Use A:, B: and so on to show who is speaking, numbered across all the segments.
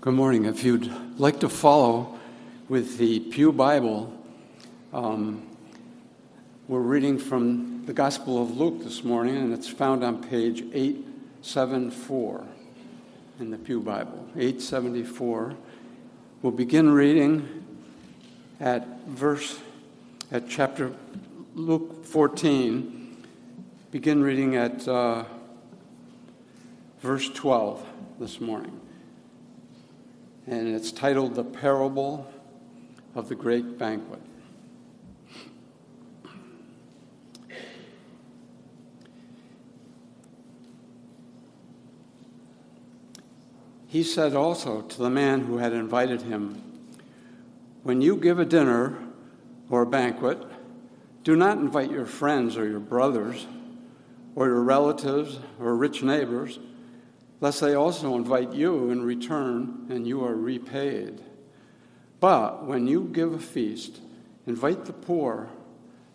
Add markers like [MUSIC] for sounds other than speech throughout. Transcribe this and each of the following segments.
A: Good morning. If you'd like to follow with the Pew Bible, um, we're reading from the Gospel of Luke this morning, and it's found on page 874 in the Pew Bible. 874. We'll begin reading at verse, at chapter Luke 14. Begin reading at uh, verse 12 this morning and it's titled The Parable of the Great Banquet. He said also to the man who had invited him, When you give a dinner or a banquet, do not invite your friends or your brothers or your relatives or rich neighbors lest they also invite you in return and you are repaid. But when you give a feast, invite the poor,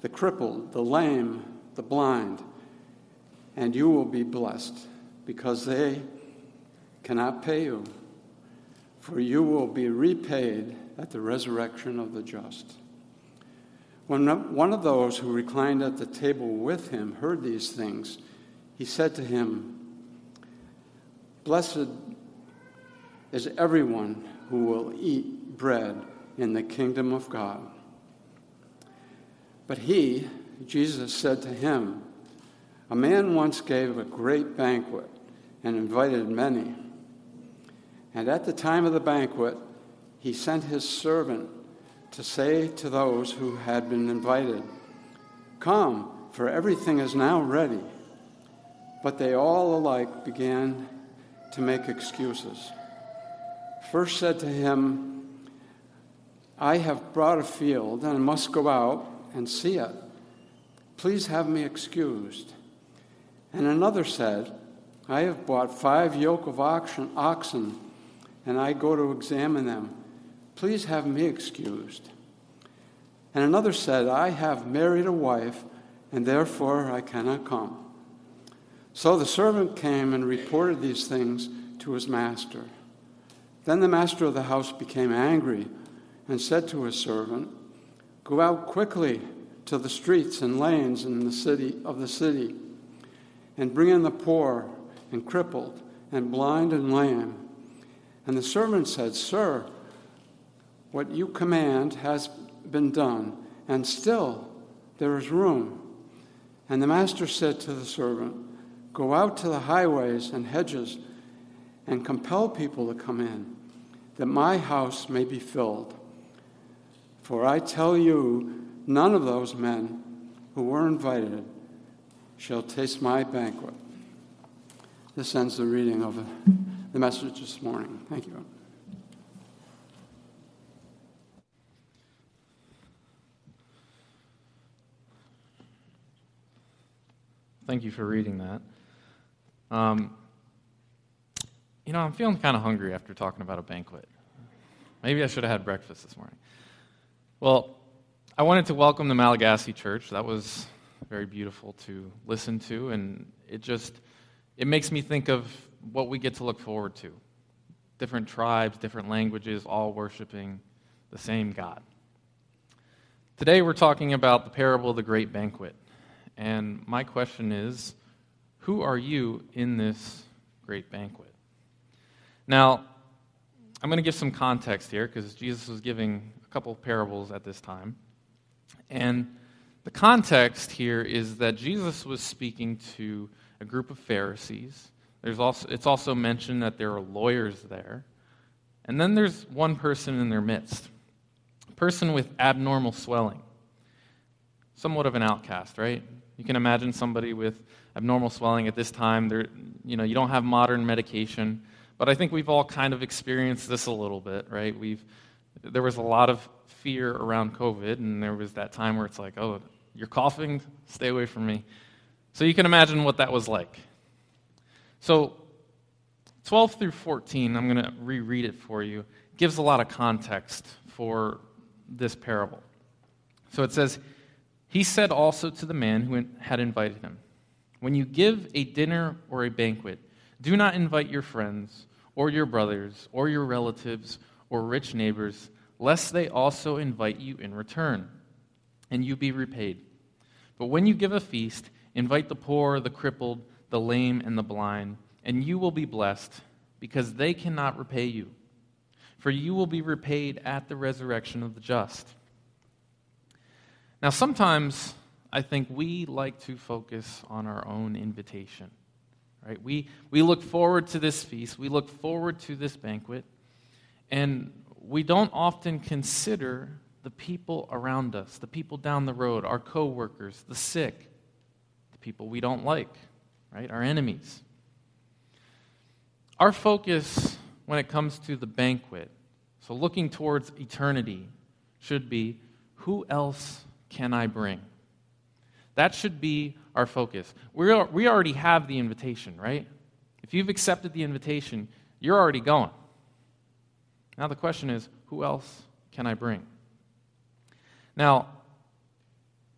A: the crippled, the lame, the blind, and you will be blessed because they cannot pay you, for you will be repaid at the resurrection of the just. When one of those who reclined at the table with him heard these things, he said to him, Blessed is everyone who will eat bread in the kingdom of God. But he, Jesus, said to him, A man once gave a great banquet and invited many. And at the time of the banquet, he sent his servant to say to those who had been invited, Come, for everything is now ready. But they all alike began to make excuses. First said to him, I have brought a field and must go out and see it. Please have me excused. And another said, I have bought five yoke of oxen, and I go to examine them. Please have me excused. And another said, I have married a wife, and therefore I cannot come. So the servant came and reported these things to his master. Then the master of the house became angry and said to his servant, Go out quickly to the streets and lanes in the city of the city, and bring in the poor and crippled and blind and lame. And the servant said, Sir, what you command has been done, and still there is room. And the master said to the servant, Go out to the highways and hedges and compel people to come in, that my house may be filled. For I tell you, none of those men who were invited shall taste my banquet. This ends the reading of the message this morning. Thank you.
B: Thank you for reading that. Um, you know, I'm feeling kind of hungry after talking about a banquet. Maybe I should have had breakfast this morning. Well, I wanted to welcome the Malagasy Church. That was very beautiful to listen to, and it just it makes me think of what we get to look forward to. Different tribes, different languages, all worshiping the same God. Today we're talking about the parable of the great banquet. And my question is who are you in this great banquet? Now, I'm going to give some context here because Jesus was giving a couple of parables at this time. And the context here is that Jesus was speaking to a group of Pharisees. There's also, it's also mentioned that there are lawyers there. And then there's one person in their midst, a person with abnormal swelling. Somewhat of an outcast, right? You can imagine somebody with abnormal swelling at this time. There, you know, you don't have modern medication, but I think we've all kind of experienced this a little bit, right? We've there was a lot of fear around COVID, and there was that time where it's like, oh, you're coughing, stay away from me. So you can imagine what that was like. So 12 through 14, I'm going to reread it for you, gives a lot of context for this parable. So it says, He said also to the man who had invited him, when you give a dinner or a banquet, do not invite your friends or your brothers, or your relatives, or rich neighbors, lest they also invite you in return, and you be repaid. But when you give a feast, invite the poor, the crippled, the lame, and the blind, and you will be blessed, because they cannot repay you. For you will be repaid at the resurrection of the just. Now, sometimes I think we like to focus on our own invitation. Right? We, we look forward to this feast, we look forward to this banquet, and we don't often consider the people around us, the people down the road, our coworkers, the sick, the people we don't like, right? Our enemies. Our focus when it comes to the banquet, so looking towards eternity, should be who else can I bring? That should be our focus. we we already have the invitation, right? If you've accepted the invitation, you're already going. Now the question is, who else can I bring? Now,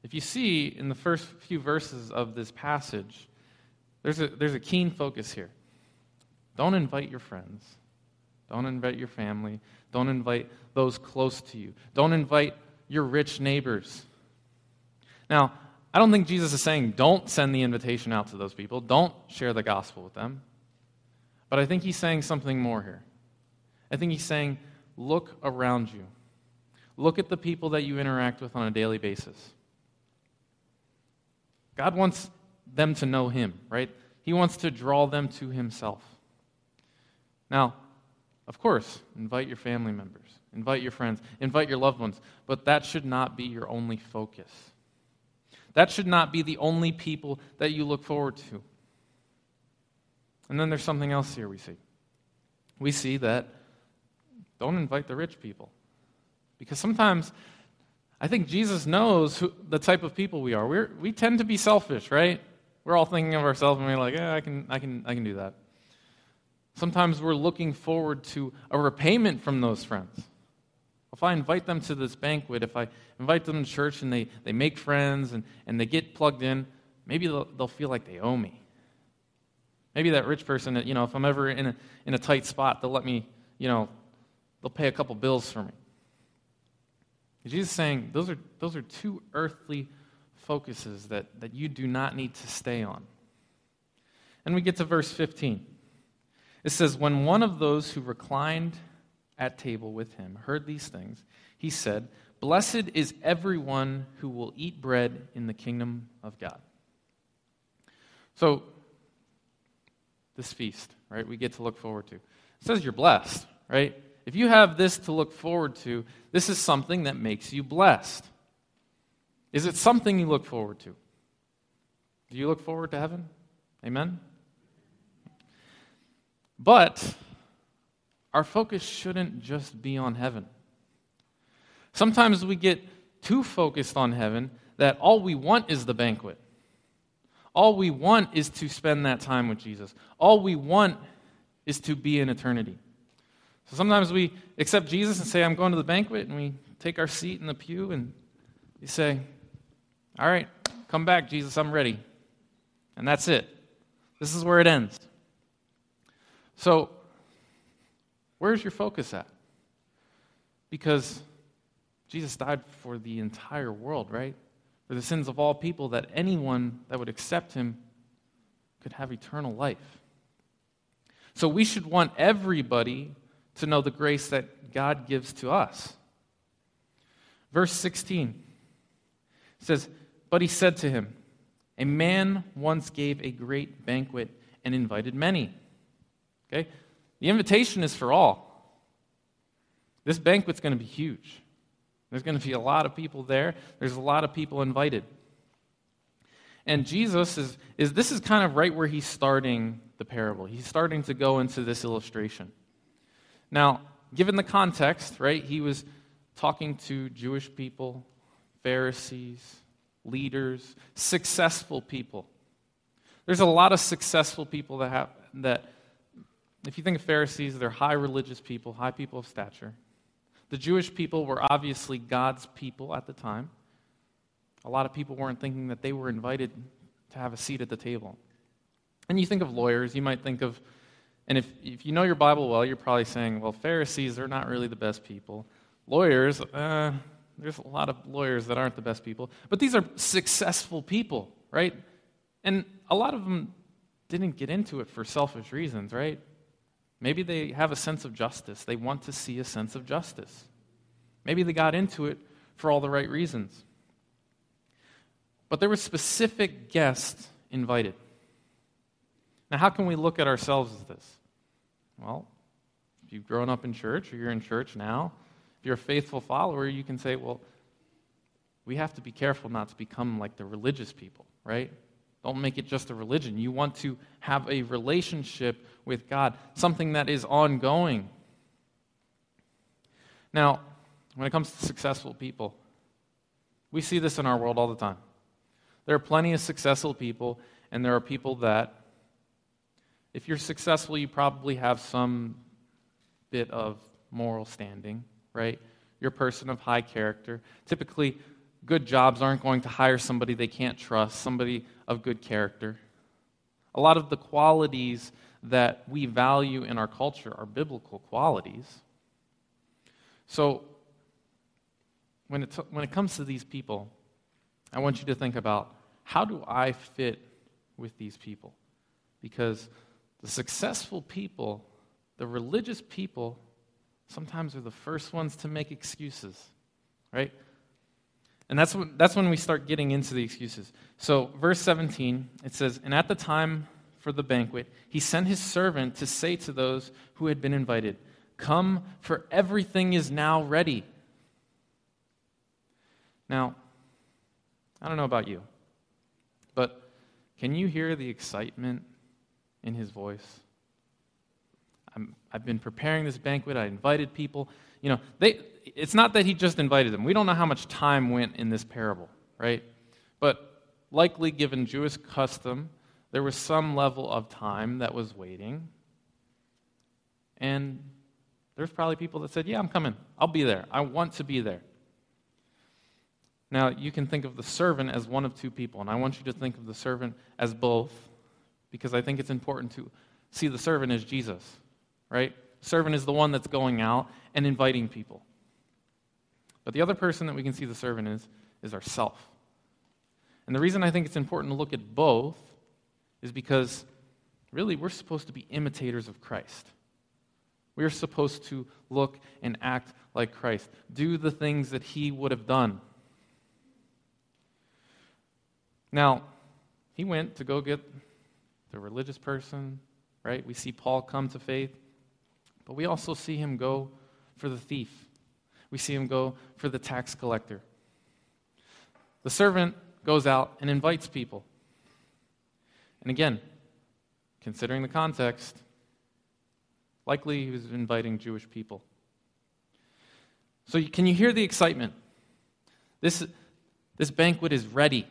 B: if you see in the first few verses of this passage, there's a, there's a keen focus here. Don't invite your friends. Don't invite your family. Don't invite those close to you. Don't invite your rich neighbors. Now, I don't think Jesus is saying don't send the invitation out to those people, don't share the gospel with them. But I think he's saying something more here. I think he's saying look around you, look at the people that you interact with on a daily basis. God wants them to know him, right? He wants to draw them to himself. Now, of course, invite your family members, invite your friends, invite your loved ones, but that should not be your only focus. That should not be the only people that you look forward to. And then there's something else here we see. We see that don't invite the rich people. Because sometimes I think Jesus knows who, the type of people we are. We're, we tend to be selfish, right? We're all thinking of ourselves and we're like, yeah, I can, I, can, I can do that. Sometimes we're looking forward to a repayment from those friends. If I invite them to this banquet, if I invite them to church and they, they make friends and, and they get plugged in, maybe they'll, they'll feel like they owe me. Maybe that rich person, that, you know, if I'm ever in a, in a tight spot, they'll let me, you know, they'll pay a couple bills for me. Jesus is saying those are, those are two earthly focuses that, that you do not need to stay on. And we get to verse 15. It says, When one of those who reclined at table with him heard these things, he said, Blessed is everyone who will eat bread in the kingdom of God. So, this feast, right, we get to look forward to. It says you're blessed, right? If you have this to look forward to, this is something that makes you blessed. Is it something you look forward to? Do you look forward to heaven? Amen? But our focus shouldn't just be on heaven. Sometimes we get too focused on heaven that all we want is the banquet. All we want is to spend that time with Jesus. All we want is to be in eternity. So sometimes we accept Jesus and say, I'm going to the banquet, and we take our seat in the pew and we say, All right, come back, Jesus, I'm ready. And that's it. This is where it ends. So Where's your focus at? Because Jesus died for the entire world, right? For the sins of all people, that anyone that would accept him could have eternal life. So we should want everybody to know the grace that God gives to us. Verse 16 says, But he said to him, A man once gave a great banquet and invited many. Okay? The invitation is for all. This banquet's going to be huge. There's going to be a lot of people there. There's a lot of people invited. And Jesus is, is this is kind of right where he's starting the parable. He's starting to go into this illustration. Now, given the context, right, he was talking to Jewish people, Pharisees, leaders, successful people. There's a lot of successful people that have that if you think of Pharisees, they're high religious people, high people of stature. The Jewish people were obviously God's people at the time. A lot of people weren't thinking that they were invited to have a seat at the table. And you think of lawyers, you might think of And if, if you know your Bible well, you're probably saying, well, Pharisees, they're not really the best people. Lawyers, uh, there's a lot of lawyers that aren't the best people. But these are successful people, right? And a lot of them didn't get into it for selfish reasons, right? Maybe they have a sense of justice. They want to see a sense of justice. Maybe they got into it for all the right reasons. But there were specific guests invited. Now, how can we look at ourselves as this? Well, if you've grown up in church or you're in church now, if you're a faithful follower, you can say, well, we have to be careful not to become like the religious people, right? Don't make it just a religion. You want to have a relationship with God, something that is ongoing. Now, when it comes to successful people, we see this in our world all the time. There are plenty of successful people, and there are people that, if you're successful, you probably have some bit of moral standing, right? You're a person of high character. Typically, good jobs aren't going to hire somebody they can't trust, somebody of good character. A lot of the qualities that we value in our culture are biblical qualities. So, when it, when it comes to these people, I want you to think about how do I fit with these people? Because the successful people, the religious people, sometimes are the first ones to make excuses, right? And that's when, that's when we start getting into the excuses. So, verse 17, it says, And at the time for the banquet, he sent his servant to say to those who had been invited, Come, for everything is now ready. Now, I don't know about you, but can you hear the excitement in his voice? i have been preparing this banquet. I invited people. You know, they, it's not that he just invited them. We don't know how much time went in this parable, right? But likely, given Jewish custom, there was some level of time that was waiting. And there's probably people that said, Yeah, I'm coming. I'll be there. I want to be there. Now, you can think of the servant as one of two people, and I want you to think of the servant as both, because I think it's important to see the servant as Jesus, right? Servant is the one that's going out and inviting people. But the other person that we can see the servant is, is ourself. And the reason I think it's important to look at both is because really we're supposed to be imitators of Christ. We are supposed to look and act like Christ, do the things that he would have done. Now, he went to go get the religious person, right? We see Paul come to faith, but we also see him go for the thief we see him go for the tax collector. The servant goes out and invites people. And again, considering the context, likely he was inviting Jewish people. So, can you hear the excitement? This, this banquet is ready.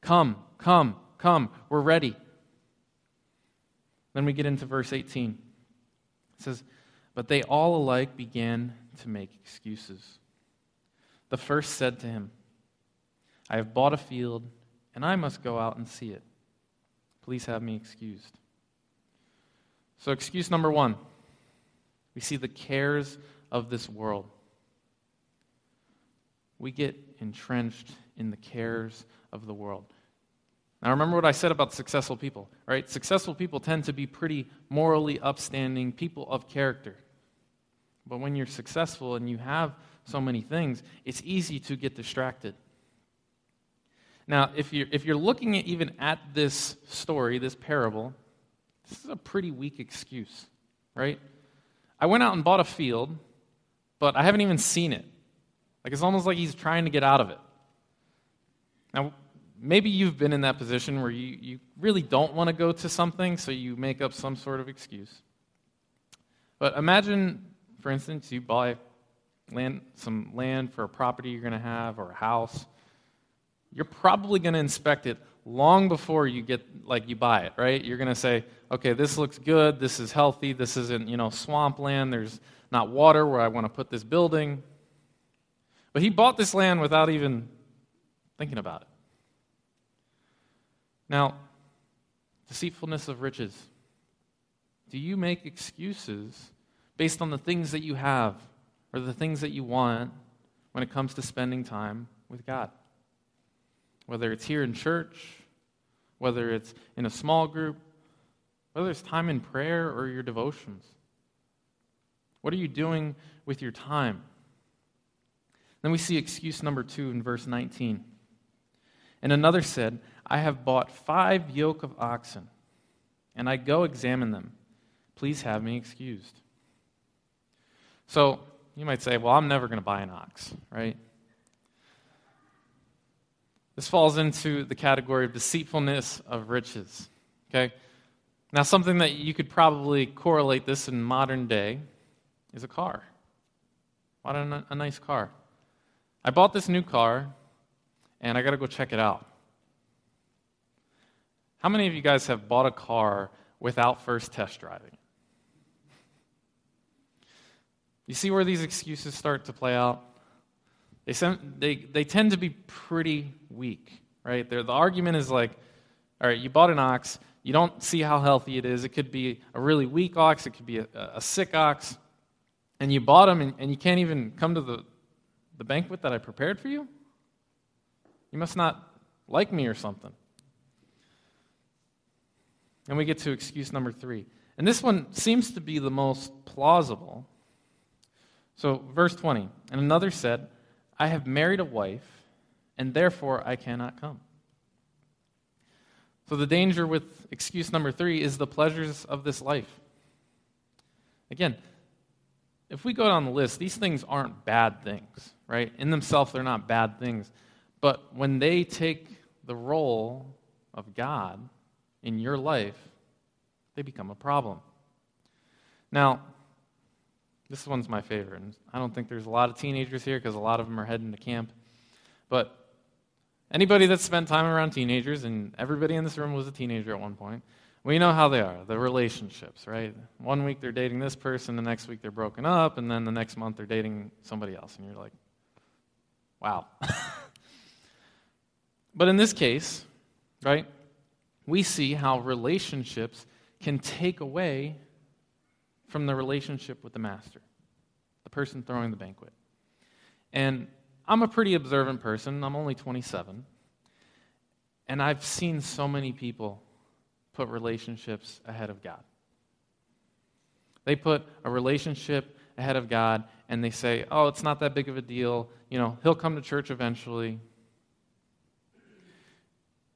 B: Come, come, come. We're ready. Then we get into verse 18. It says, But they all alike began to make excuses. The first said to him, I have bought a field, and I must go out and see it. Please have me excused. So, excuse number one we see the cares of this world. We get entrenched in the cares of the world. Now, remember what I said about successful people, right? Successful people tend to be pretty morally upstanding people of character. But when you're successful and you have so many things, it's easy to get distracted. Now, if you're, if you're looking at even at this story, this parable, this is a pretty weak excuse, right? I went out and bought a field, but I haven't even seen it. Like it's almost like he's trying to get out of it. Now, maybe you've been in that position where you, you really don't want to go to something, so you make up some sort of excuse. But imagine for instance, you buy land, some land for a property you're going to have or a house, you're probably going to inspect it long before you get like you buy it, right? You're going to say, okay, this looks good, this is healthy, this isn't, you know, swampland, there's not water where I want to put this building. But he bought this land without even thinking about it. Now, deceitfulness of riches. do you make excuses based on the things that you have or the things that you want when it comes to spending time with God? Whether it's here in church, whether it's in a small group, whether it's time in prayer or your devotions. What are you doing with your time? Then we see excuse number two in verse 19. And another said, I have bought five yoke of oxen, and I go examine them. Please have me excused. So you might say, Well, I'm never going to buy an ox, right? This falls into the category of deceitfulness of riches. Okay? Now, something that you could probably correlate this in modern day is a car. What a, a nice car. I bought this new car, and I got to go check it out. How many of you guys have bought a car without first test driving? You see where these excuses start to play out? They, send, they, they tend to be pretty weak, right? They're, the argument is like, all right, you bought an ox, you don't see how healthy it is. It could be a really weak ox, it could be a, a sick ox, and you bought them and, and you can't even come to the, the banquet that I prepared for you? You must not like me or something. And we get to excuse number three. And this one seems to be the most plausible. So, verse 20 And another said, I have married a wife, and therefore I cannot come. So, the danger with excuse number three is the pleasures of this life. Again, if we go down the list, these things aren't bad things, right? In themselves, they're not bad things. But when they take the role of God in your life, they become a problem. Now, this one's my favorite. And I don't think there's a lot of teenagers here because a lot of them are heading to camp. But anybody that's spent time around teenagers, and everybody in this room was a teenager at one point, we know how they are the relationships, right? One week they're dating this person, the next week they're broken up, and then the next month they're dating somebody else. And you're like, wow. [LAUGHS] but in this case, right, we see how relationships can take away from the relationship with the master, the person throwing the banquet. And I'm a pretty observant person. I'm only 27. And I've seen so many people put relationships ahead of God. They put a relationship ahead of God and they say, oh, it's not that big of a deal. You know, he'll come to church eventually.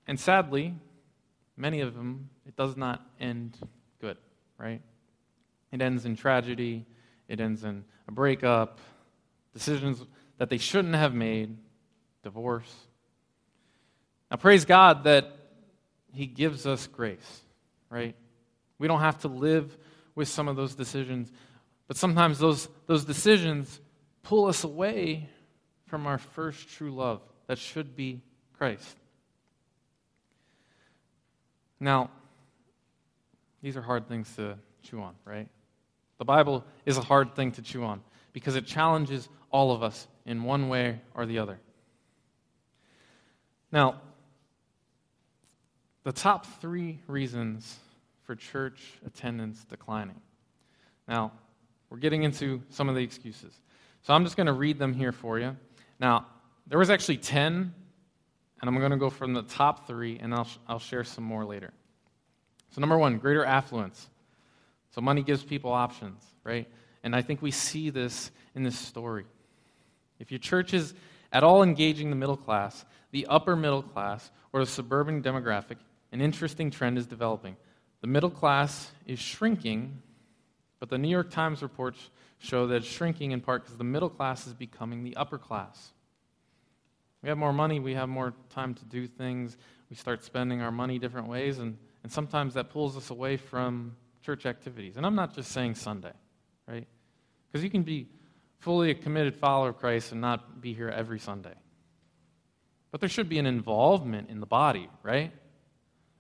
B: And sadly, many of them, it does not end good, right? It ends in tragedy, it ends in a breakup, decisions that they shouldn't have made, divorce. Now, praise God that He gives us grace, right? We don't have to live with some of those decisions, but sometimes those, those decisions pull us away from our first true love that should be Christ. Now, these are hard things to chew on, right? The Bible is a hard thing to chew on because it challenges all of us in one way or the other. Now, the top three reasons for church attendance declining. Now, we're getting into some of the excuses. So I'm just going to read them here for you. Now, there was actually 10, and I'm going to go from the top three, and I'll, I'll share some more later. So, number one, greater affluence. So money gives people options, right? And I think we see this in this story. If your church is at all engaging the middle class, the upper middle class, or the suburban demographic, an interesting trend is developing. The middle class is shrinking, but the New York Times reports show that it's shrinking in part because the middle class is becoming the upper class. We have more money, we have more time to do things, we start spending our money different ways, and, and sometimes that pulls us away from church activities. And I'm not just saying Sunday, right? Because you can be fully a committed follower of Christ and not be here every Sunday. But there should be an involvement in the body, right?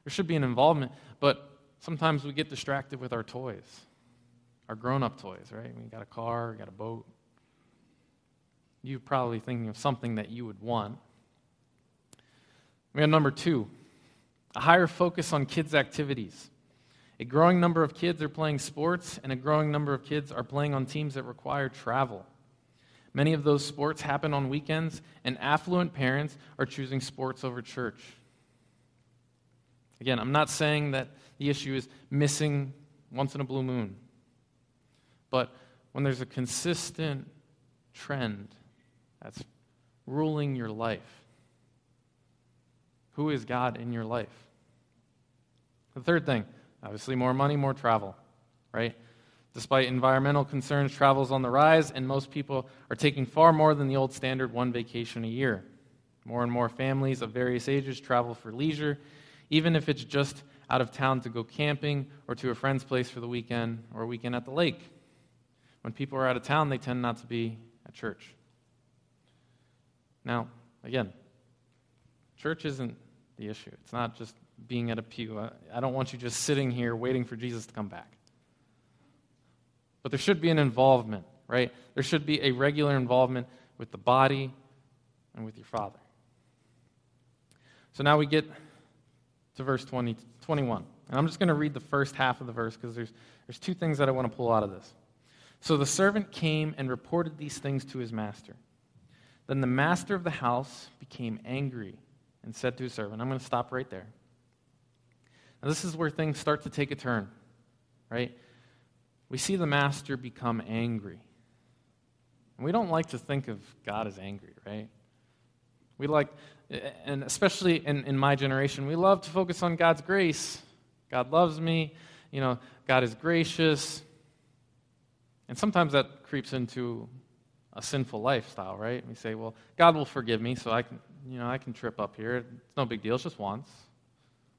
B: There should be an involvement, but sometimes we get distracted with our toys, our grown up toys, right? We got a car, we got a boat. You're probably thinking of something that you would want. We have number two, a higher focus on kids' activities. A growing number of kids are playing sports, and a growing number of kids are playing on teams that require travel. Many of those sports happen on weekends, and affluent parents are choosing sports over church. Again, I'm not saying that the issue is missing once in a blue moon, but when there's a consistent trend that's ruling your life, who is God in your life? The third thing, obviously, more money, more travel, right? Despite environmental concerns, travel is on the rise, and most people are taking far more than the old standard one vacation a year. More and more families of various ages travel for leisure, even if it's just out of town to go camping or to a friend's place for the weekend or a weekend at the lake. When people are out of town, they tend not to be at church. Now, again, church isn't the issue. It's not just being at a pew. I don't want you just sitting here waiting for Jesus to come back. But there should be an involvement, right? There should be a regular involvement with the body and with your Father. So now we get to verse 20, 21. And I'm just going to read the first half of the verse because there's, there's two things that I want to pull out of this. So the servant came and reported these things to his master. Then the master of the house became angry and said to his servant, I'm going to stop right there. Now, this is where things start to take a turn, right? we see the master become angry. And we don't like to think of God as angry, right? We like, and especially in, in my generation, we love to focus on God's grace. God loves me, you know, God is gracious. And sometimes that creeps into a sinful lifestyle, right? We say, well, God will forgive me, so I can, you know, I can trip up here. It's no big deal, it's just once.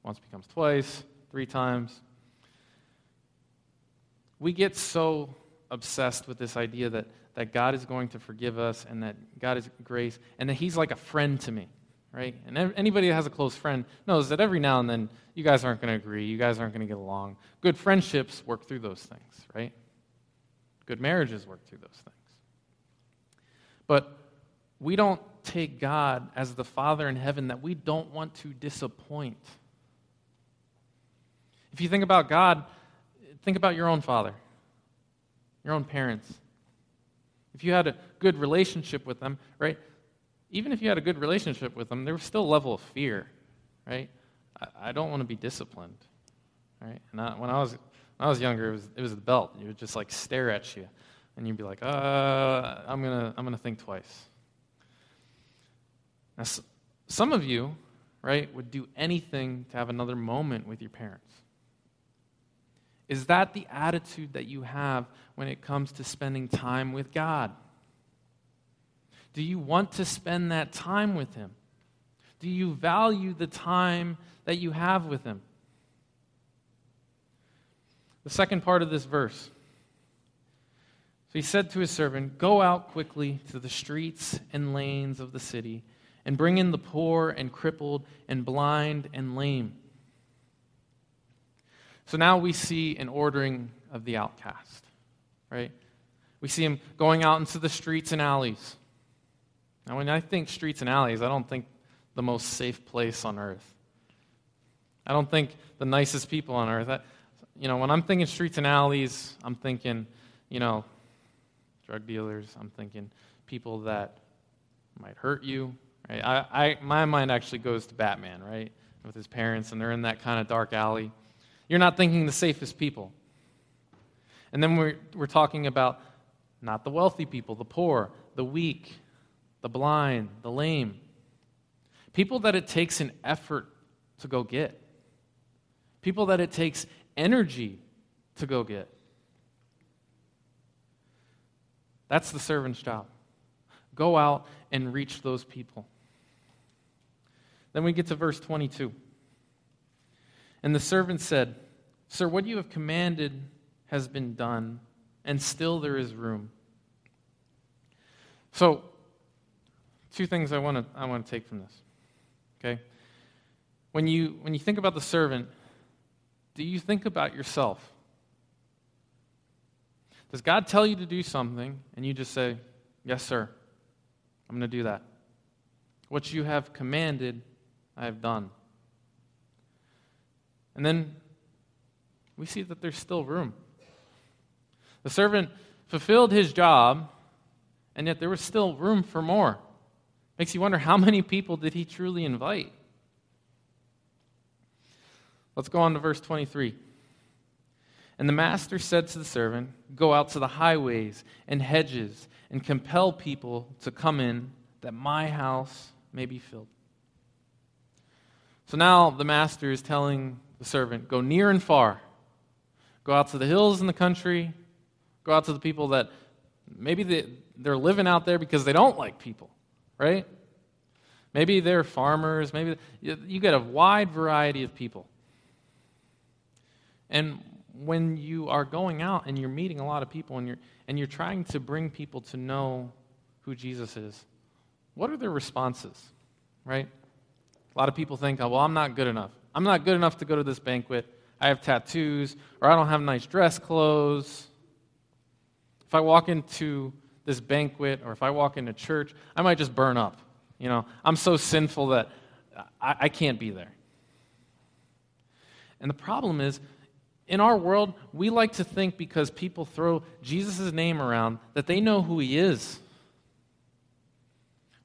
B: Once becomes twice, three times we get so obsessed with this idea that, that God is going to forgive us and that God is grace and that He's like a friend to me, right? And anybody that has a close friend knows that every now and then you guys aren't going to agree, you guys aren't going to get along. Good friendships work through those things, right? Good marriages work through those things. But we don't take God as the Father in heaven that we don't want to disappoint. If you think about God, Think about your own father, your own parents. If you had a good relationship with them, right? Even if you had a good relationship with them, there was still a level of fear, right? I, don't want to be disciplined, right? And I, when I was when I was younger, it was it was the belt. You would just like stare at you, and you'd be like, "Uh, I'm gonna I'm gonna think twice." Now, some of you, right, would do anything to have another moment with your parents. Is that the attitude that you have when it comes to spending time with God? Do you want to spend that time with Him? Do you value the time that you have with Him? The second part of this verse. So he said to his servant, Go out quickly to the streets and lanes of the city, and bring in the poor and crippled and blind and lame. So now we see an ordering of the outcast, right? We see him going out into the streets and alleys. Now, when I think streets and alleys, I don't think the most safe place on earth. I don't think the nicest people on earth. I, you know, when I'm thinking streets and alleys, I'm thinking, you know, drug dealers. I'm thinking people that might hurt you. Right? I, I, my mind actually goes to Batman, right, with his parents, and they're in that kind of dark alley. You're not thinking the safest people. And then we're, we're talking about not the wealthy people, the poor, the weak, the blind, the lame. People that it takes an effort to go get. People that it takes energy to go get. That's the servant's job. Go out and reach those people. Then we get to verse 22. And the servant said, Sir, what you have commanded has been done, and still there is room. So, two things I want to, I want to take from this. Okay? When you, when you think about the servant, do you think about yourself? Does God tell you to do something and you just say, Yes, sir, I'm going to do that? What you have commanded, I have done. And then we see that there's still room. The servant fulfilled his job, and yet there was still room for more. Makes you wonder how many people did he truly invite? Let's go on to verse 23. And the master said to the servant, Go out to the highways and hedges and compel people to come in, that my house may be filled. So now the master is telling the servant, Go near and far. Go out to the hills in the country. Go out to the people that maybe they, they're living out there because they don't like people, right? Maybe they're farmers. Maybe you get a wide variety of people. And when you are going out and you're meeting a lot of people and you're, and you're trying to bring people to know who Jesus is, what are their responses, right? A lot of people think, oh, well, I'm not good enough. I'm not good enough to go to this banquet. I have tattoos, or I don't have nice dress clothes. If I walk into this banquet, or if I walk into church, I might just burn up. You know, I'm so sinful that I, I can't be there. And the problem is, in our world, we like to think because people throw Jesus' name around that they know who he is.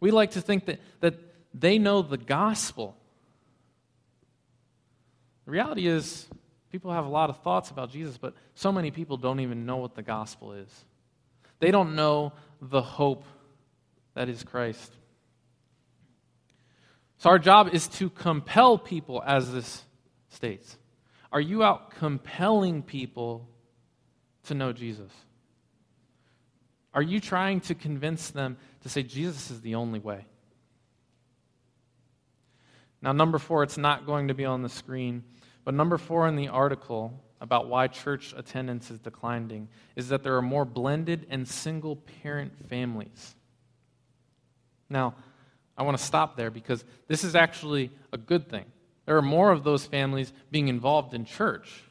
B: We like to think that, that they know the gospel. The reality is, people have a lot of thoughts about Jesus, but so many people don't even know what the gospel is. They don't know the hope that is Christ. So, our job is to compel people, as this states. Are you out compelling people to know Jesus? Are you trying to convince them to say Jesus is the only way? Now, number four, it's not going to be on the screen, but number four in the article about why church attendance is declining is that there are more blended and single parent families. Now, I want to stop there because this is actually a good thing. There are more of those families being involved in church.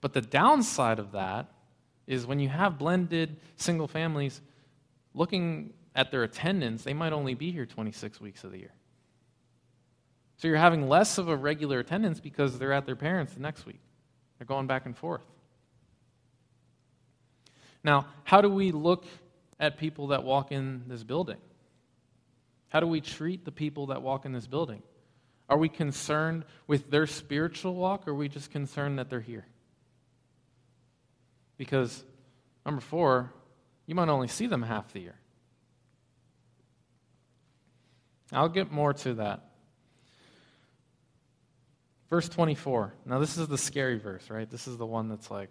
B: But the downside of that is when you have blended single families, looking at their attendance, they might only be here 26 weeks of the year. So you're having less of a regular attendance because they're at their parents the next week. They're going back and forth. Now, how do we look at people that walk in this building? How do we treat the people that walk in this building? Are we concerned with their spiritual walk, or are we just concerned that they're here? Because, number four, you might only see them half the year. I'll get more to that. Verse 24. Now, this is the scary verse, right? This is the one that's like,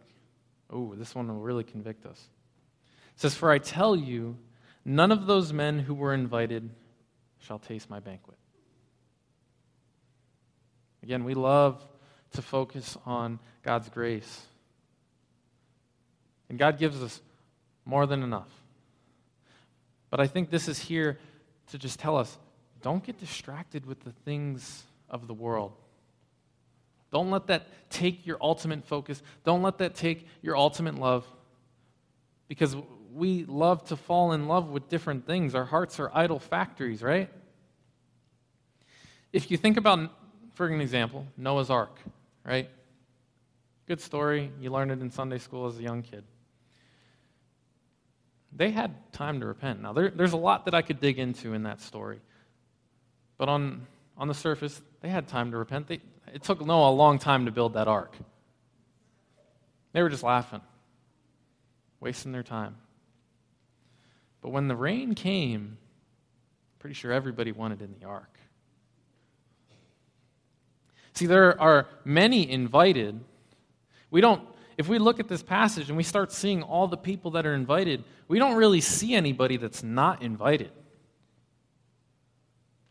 B: oh, this one will really convict us. It says, For I tell you, none of those men who were invited shall taste my banquet. Again, we love to focus on God's grace. And God gives us more than enough. But I think this is here to just tell us don't get distracted with the things of the world. Don't let that take your ultimate focus. Don't let that take your ultimate love. Because we love to fall in love with different things. Our hearts are idol factories, right? If you think about for an example, Noah's Ark, right? Good story. You learned it in Sunday school as a young kid. They had time to repent. Now, there, there's a lot that I could dig into in that story. But on, on the surface, they had time to repent. They, it took Noah a long time to build that ark. They were just laughing, wasting their time. But when the rain came, pretty sure everybody wanted in the ark. See, there are many invited. We don't, if we look at this passage and we start seeing all the people that are invited, we don't really see anybody that's not invited.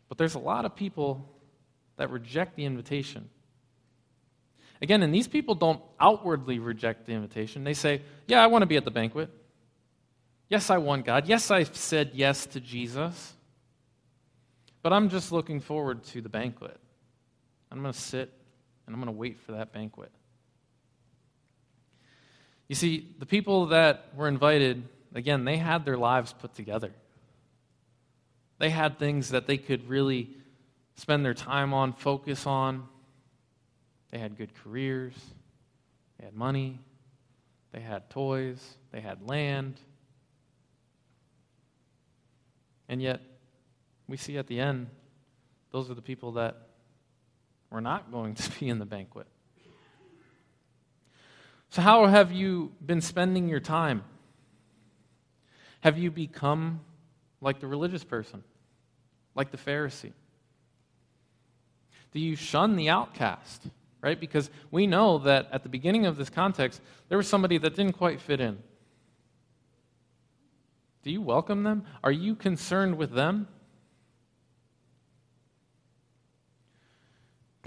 B: But there's a lot of people that reject the invitation. Again, and these people don't outwardly reject the invitation. They say, Yeah, I want to be at the banquet. Yes, I want God. Yes, I've said yes to Jesus. But I'm just looking forward to the banquet. I'm going to sit and I'm going to wait for that banquet. You see, the people that were invited, again, they had their lives put together. They had things that they could really spend their time on, focus on. They had good careers. they had money, they had toys, they had land. And yet, we see at the end, those are the people that were not going to [LAUGHS] be in the banquet. So, how have you been spending your time? Have you become like the religious person, like the Pharisee? Do you shun the outcast? Right? Because we know that at the beginning of this context, there was somebody that didn't quite fit in. Do you welcome them? Are you concerned with them?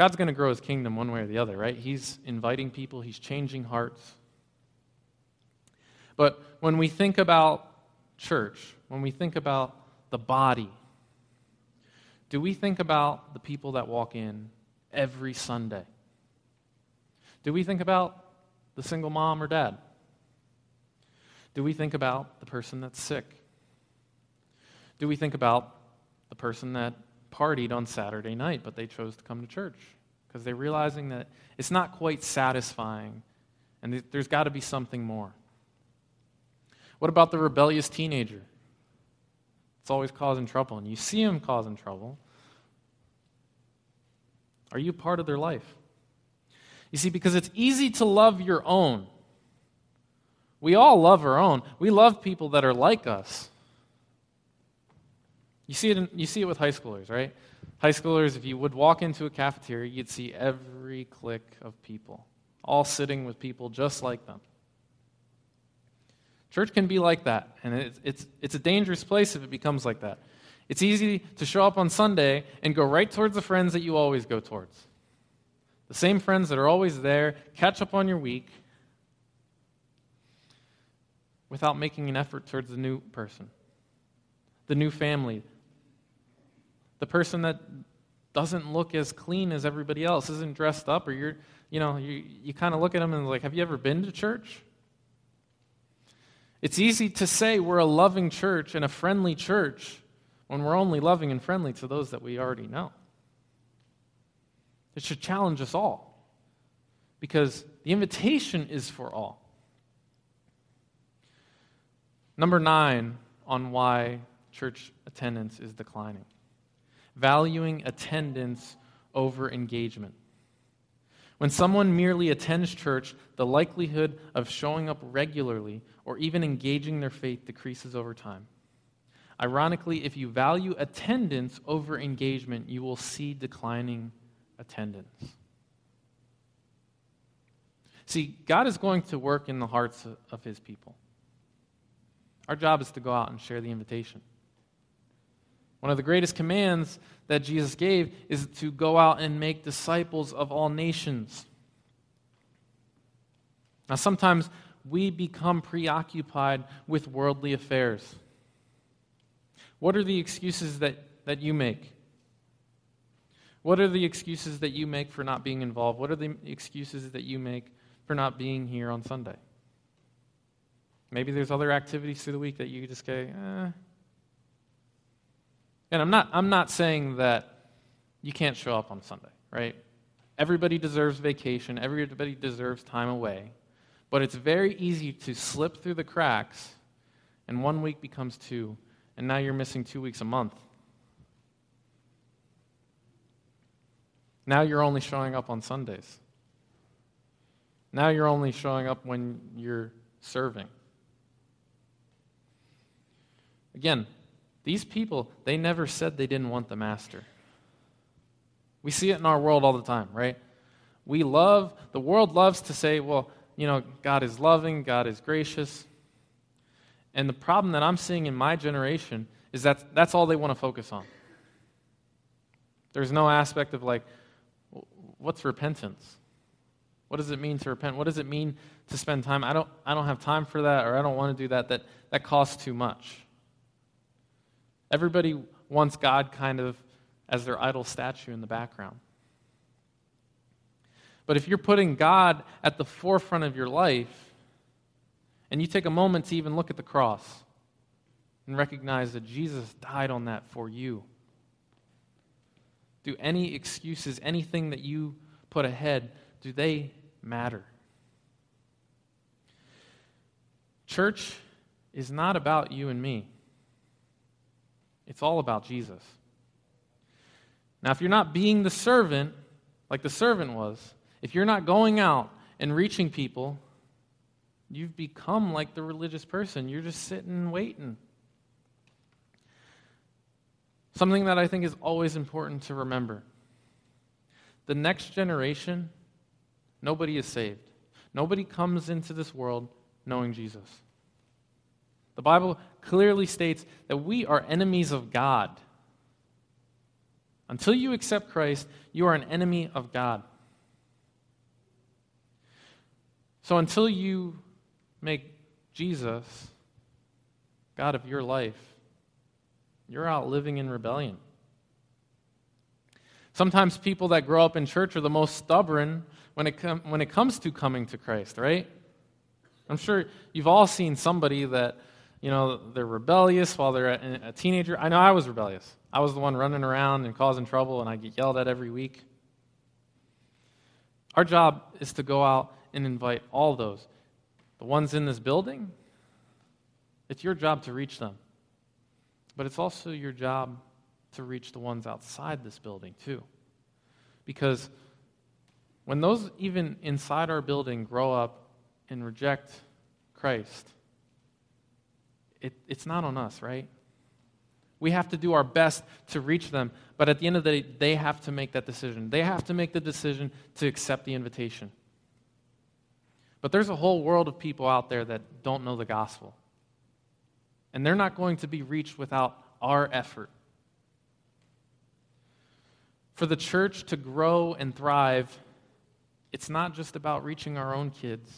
B: God's going to grow his kingdom one way or the other, right? He's inviting people, he's changing hearts. But when we think about church, when we think about the body, do we think about the people that walk in every Sunday? Do we think about the single mom or dad? Do we think about the person that's sick? Do we think about the person that partied on Saturday night, but they chose to come to church because they're realizing that it's not quite satisfying and there's got to be something more? What about the rebellious teenager? It's always causing trouble, and you see him causing trouble. Are you part of their life? You see, because it's easy to love your own. We all love our own. We love people that are like us. You see it, in, you see it with high schoolers, right? High schoolers, if you would walk into a cafeteria, you'd see every clique of people, all sitting with people just like them. Church can be like that, and it's, it's, it's a dangerous place if it becomes like that. It's easy to show up on Sunday and go right towards the friends that you always go towards. The same friends that are always there, catch up on your week without making an effort towards the new person, the new family, the person that doesn't look as clean as everybody else, isn't dressed up, or you're, you know, you, you kind of look at them and like, have you ever been to church? It's easy to say we're a loving church and a friendly church when we're only loving and friendly to those that we already know. It should challenge us all because the invitation is for all. Number nine on why church attendance is declining valuing attendance over engagement. When someone merely attends church, the likelihood of showing up regularly or even engaging their faith decreases over time. Ironically, if you value attendance over engagement, you will see declining attendance. See, God is going to work in the hearts of his people. Our job is to go out and share the invitation. One of the greatest commands that Jesus gave is to go out and make disciples of all nations. Now, sometimes we become preoccupied with worldly affairs. What are the excuses that, that you make? What are the excuses that you make for not being involved? What are the excuses that you make for not being here on Sunday? Maybe there's other activities through the week that you just go, eh. And I'm not, I'm not saying that you can't show up on Sunday, right? Everybody deserves vacation, everybody deserves time away. But it's very easy to slip through the cracks, and one week becomes two, and now you're missing two weeks a month. Now you're only showing up on Sundays. Now you're only showing up when you're serving. Again, these people, they never said they didn't want the master. We see it in our world all the time, right? We love, the world loves to say, well, you know, God is loving, God is gracious. And the problem that I'm seeing in my generation is that that's all they want to focus on. There's no aspect of like, what's repentance? What does it mean to repent? What does it mean to spend time? I don't, I don't have time for that, or I don't want to do that. That, that costs too much. Everybody wants God kind of as their idol statue in the background. But if you're putting God at the forefront of your life, and you take a moment to even look at the cross and recognize that Jesus died on that for you, do any excuses, anything that you put ahead, do they matter? Church is not about you and me, it's all about Jesus. Now, if you're not being the servant like the servant was, if you're not going out and reaching people, you've become like the religious person. You're just sitting and waiting. Something that I think is always important to remember the next generation, nobody is saved. Nobody comes into this world knowing Jesus. The Bible clearly states that we are enemies of God. Until you accept Christ, you are an enemy of God. So until you make Jesus God of your life, you're out living in rebellion. Sometimes people that grow up in church are the most stubborn when it, com- when it comes to coming to Christ, right? I'm sure you've all seen somebody that, you know, they're rebellious while they're a, a teenager. I know I was rebellious. I was the one running around and causing trouble, and I get yelled at every week. Our job is to go out and invite all those. The ones in this building, it's your job to reach them. But it's also your job to reach the ones outside this building, too. Because when those even inside our building grow up and reject Christ, it, it's not on us, right? We have to do our best to reach them, but at the end of the day, they have to make that decision. They have to make the decision to accept the invitation. But there's a whole world of people out there that don't know the gospel. And they're not going to be reached without our effort. For the church to grow and thrive, it's not just about reaching our own kids.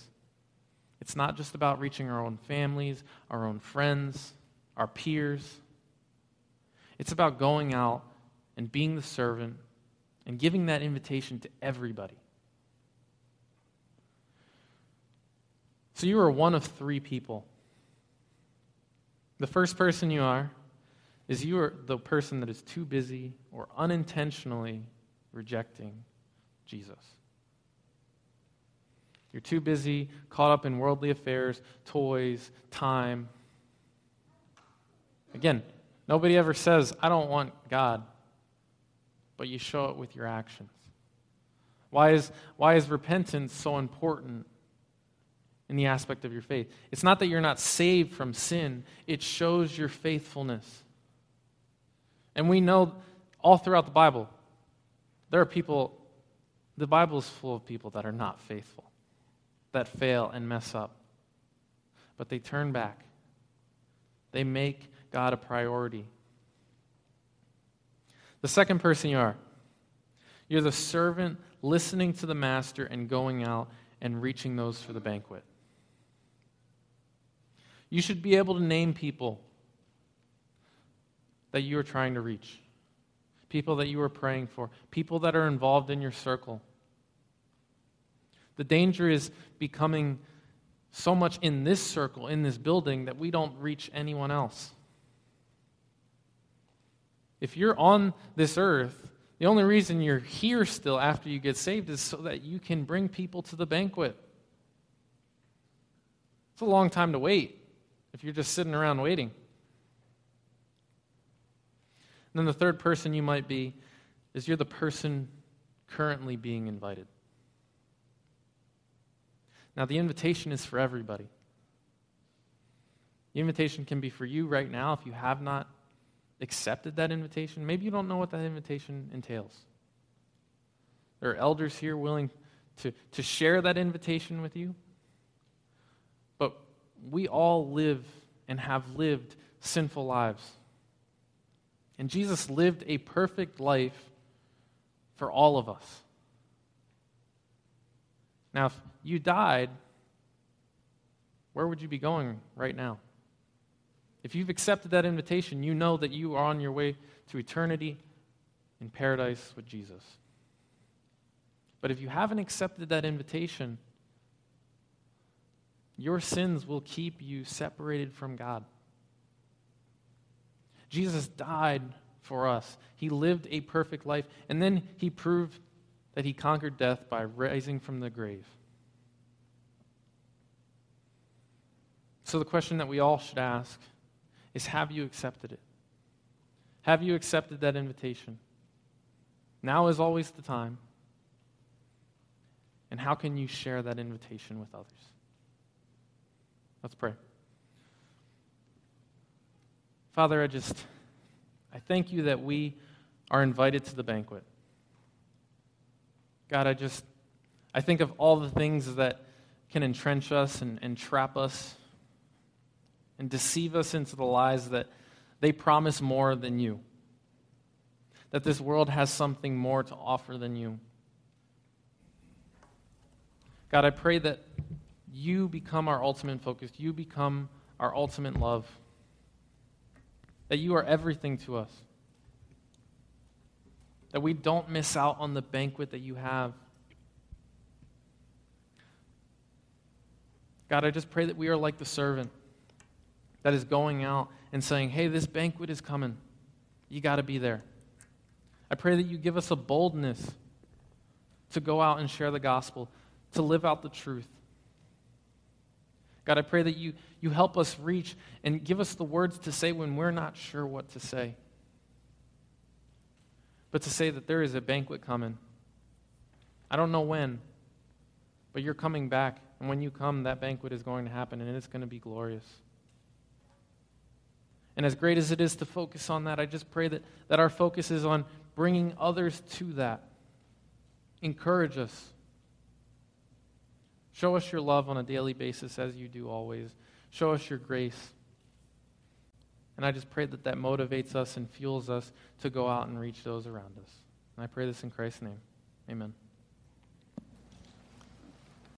B: It's not just about reaching our own families, our own friends, our peers. It's about going out and being the servant and giving that invitation to everybody. So you are one of three people. The first person you are is you are the person that is too busy or unintentionally rejecting Jesus. You're too busy, caught up in worldly affairs, toys, time. Again, nobody ever says, I don't want God, but you show it with your actions. Why is, why is repentance so important in the aspect of your faith? It's not that you're not saved from sin, it shows your faithfulness. And we know all throughout the Bible, there are people, the Bible is full of people that are not faithful, that fail and mess up. But they turn back, they make God a priority. The second person you are, you're the servant listening to the master and going out and reaching those for the banquet. You should be able to name people that you are trying to reach, people that you are praying for, people that are involved in your circle. The danger is becoming so much in this circle, in this building, that we don't reach anyone else. If you're on this earth, the only reason you're here still after you get saved is so that you can bring people to the banquet. It's a long time to wait if you're just sitting around waiting. And then the third person you might be is you're the person currently being invited. Now, the invitation is for everybody. The invitation can be for you right now if you have not accepted that invitation. Maybe you don't know what that invitation entails. There are elders here willing to, to share that invitation with you. But we all live and have lived sinful lives. And Jesus lived a perfect life for all of us. Now, if you died, where would you be going right now? If you've accepted that invitation, you know that you are on your way to eternity in paradise with Jesus. But if you haven't accepted that invitation, your sins will keep you separated from God. Jesus died for us. He lived a perfect life, and then he proved that he conquered death by rising from the grave. So the question that we all should ask is Have you accepted it? Have you accepted that invitation? Now is always the time. And how can you share that invitation with others? Let's pray. Father, I just I thank you that we are invited to the banquet. God, I just I think of all the things that can entrench us and, and trap us and deceive us into the lies that they promise more than you. That this world has something more to offer than you. God, I pray that you become our ultimate focus. You become our ultimate love. That you are everything to us. That we don't miss out on the banquet that you have. God, I just pray that we are like the servant that is going out and saying, hey, this banquet is coming. You got to be there. I pray that you give us a boldness to go out and share the gospel, to live out the truth. God, I pray that you, you help us reach and give us the words to say when we're not sure what to say. But to say that there is a banquet coming. I don't know when, but you're coming back. And when you come, that banquet is going to happen and it's going to be glorious. And as great as it is to focus on that, I just pray that, that our focus is on bringing others to that. Encourage us. Show us your love on a daily basis as you do always. Show us your grace. And I just pray that that motivates us and fuels us to go out and reach those around us. And I pray this in Christ's name. Amen.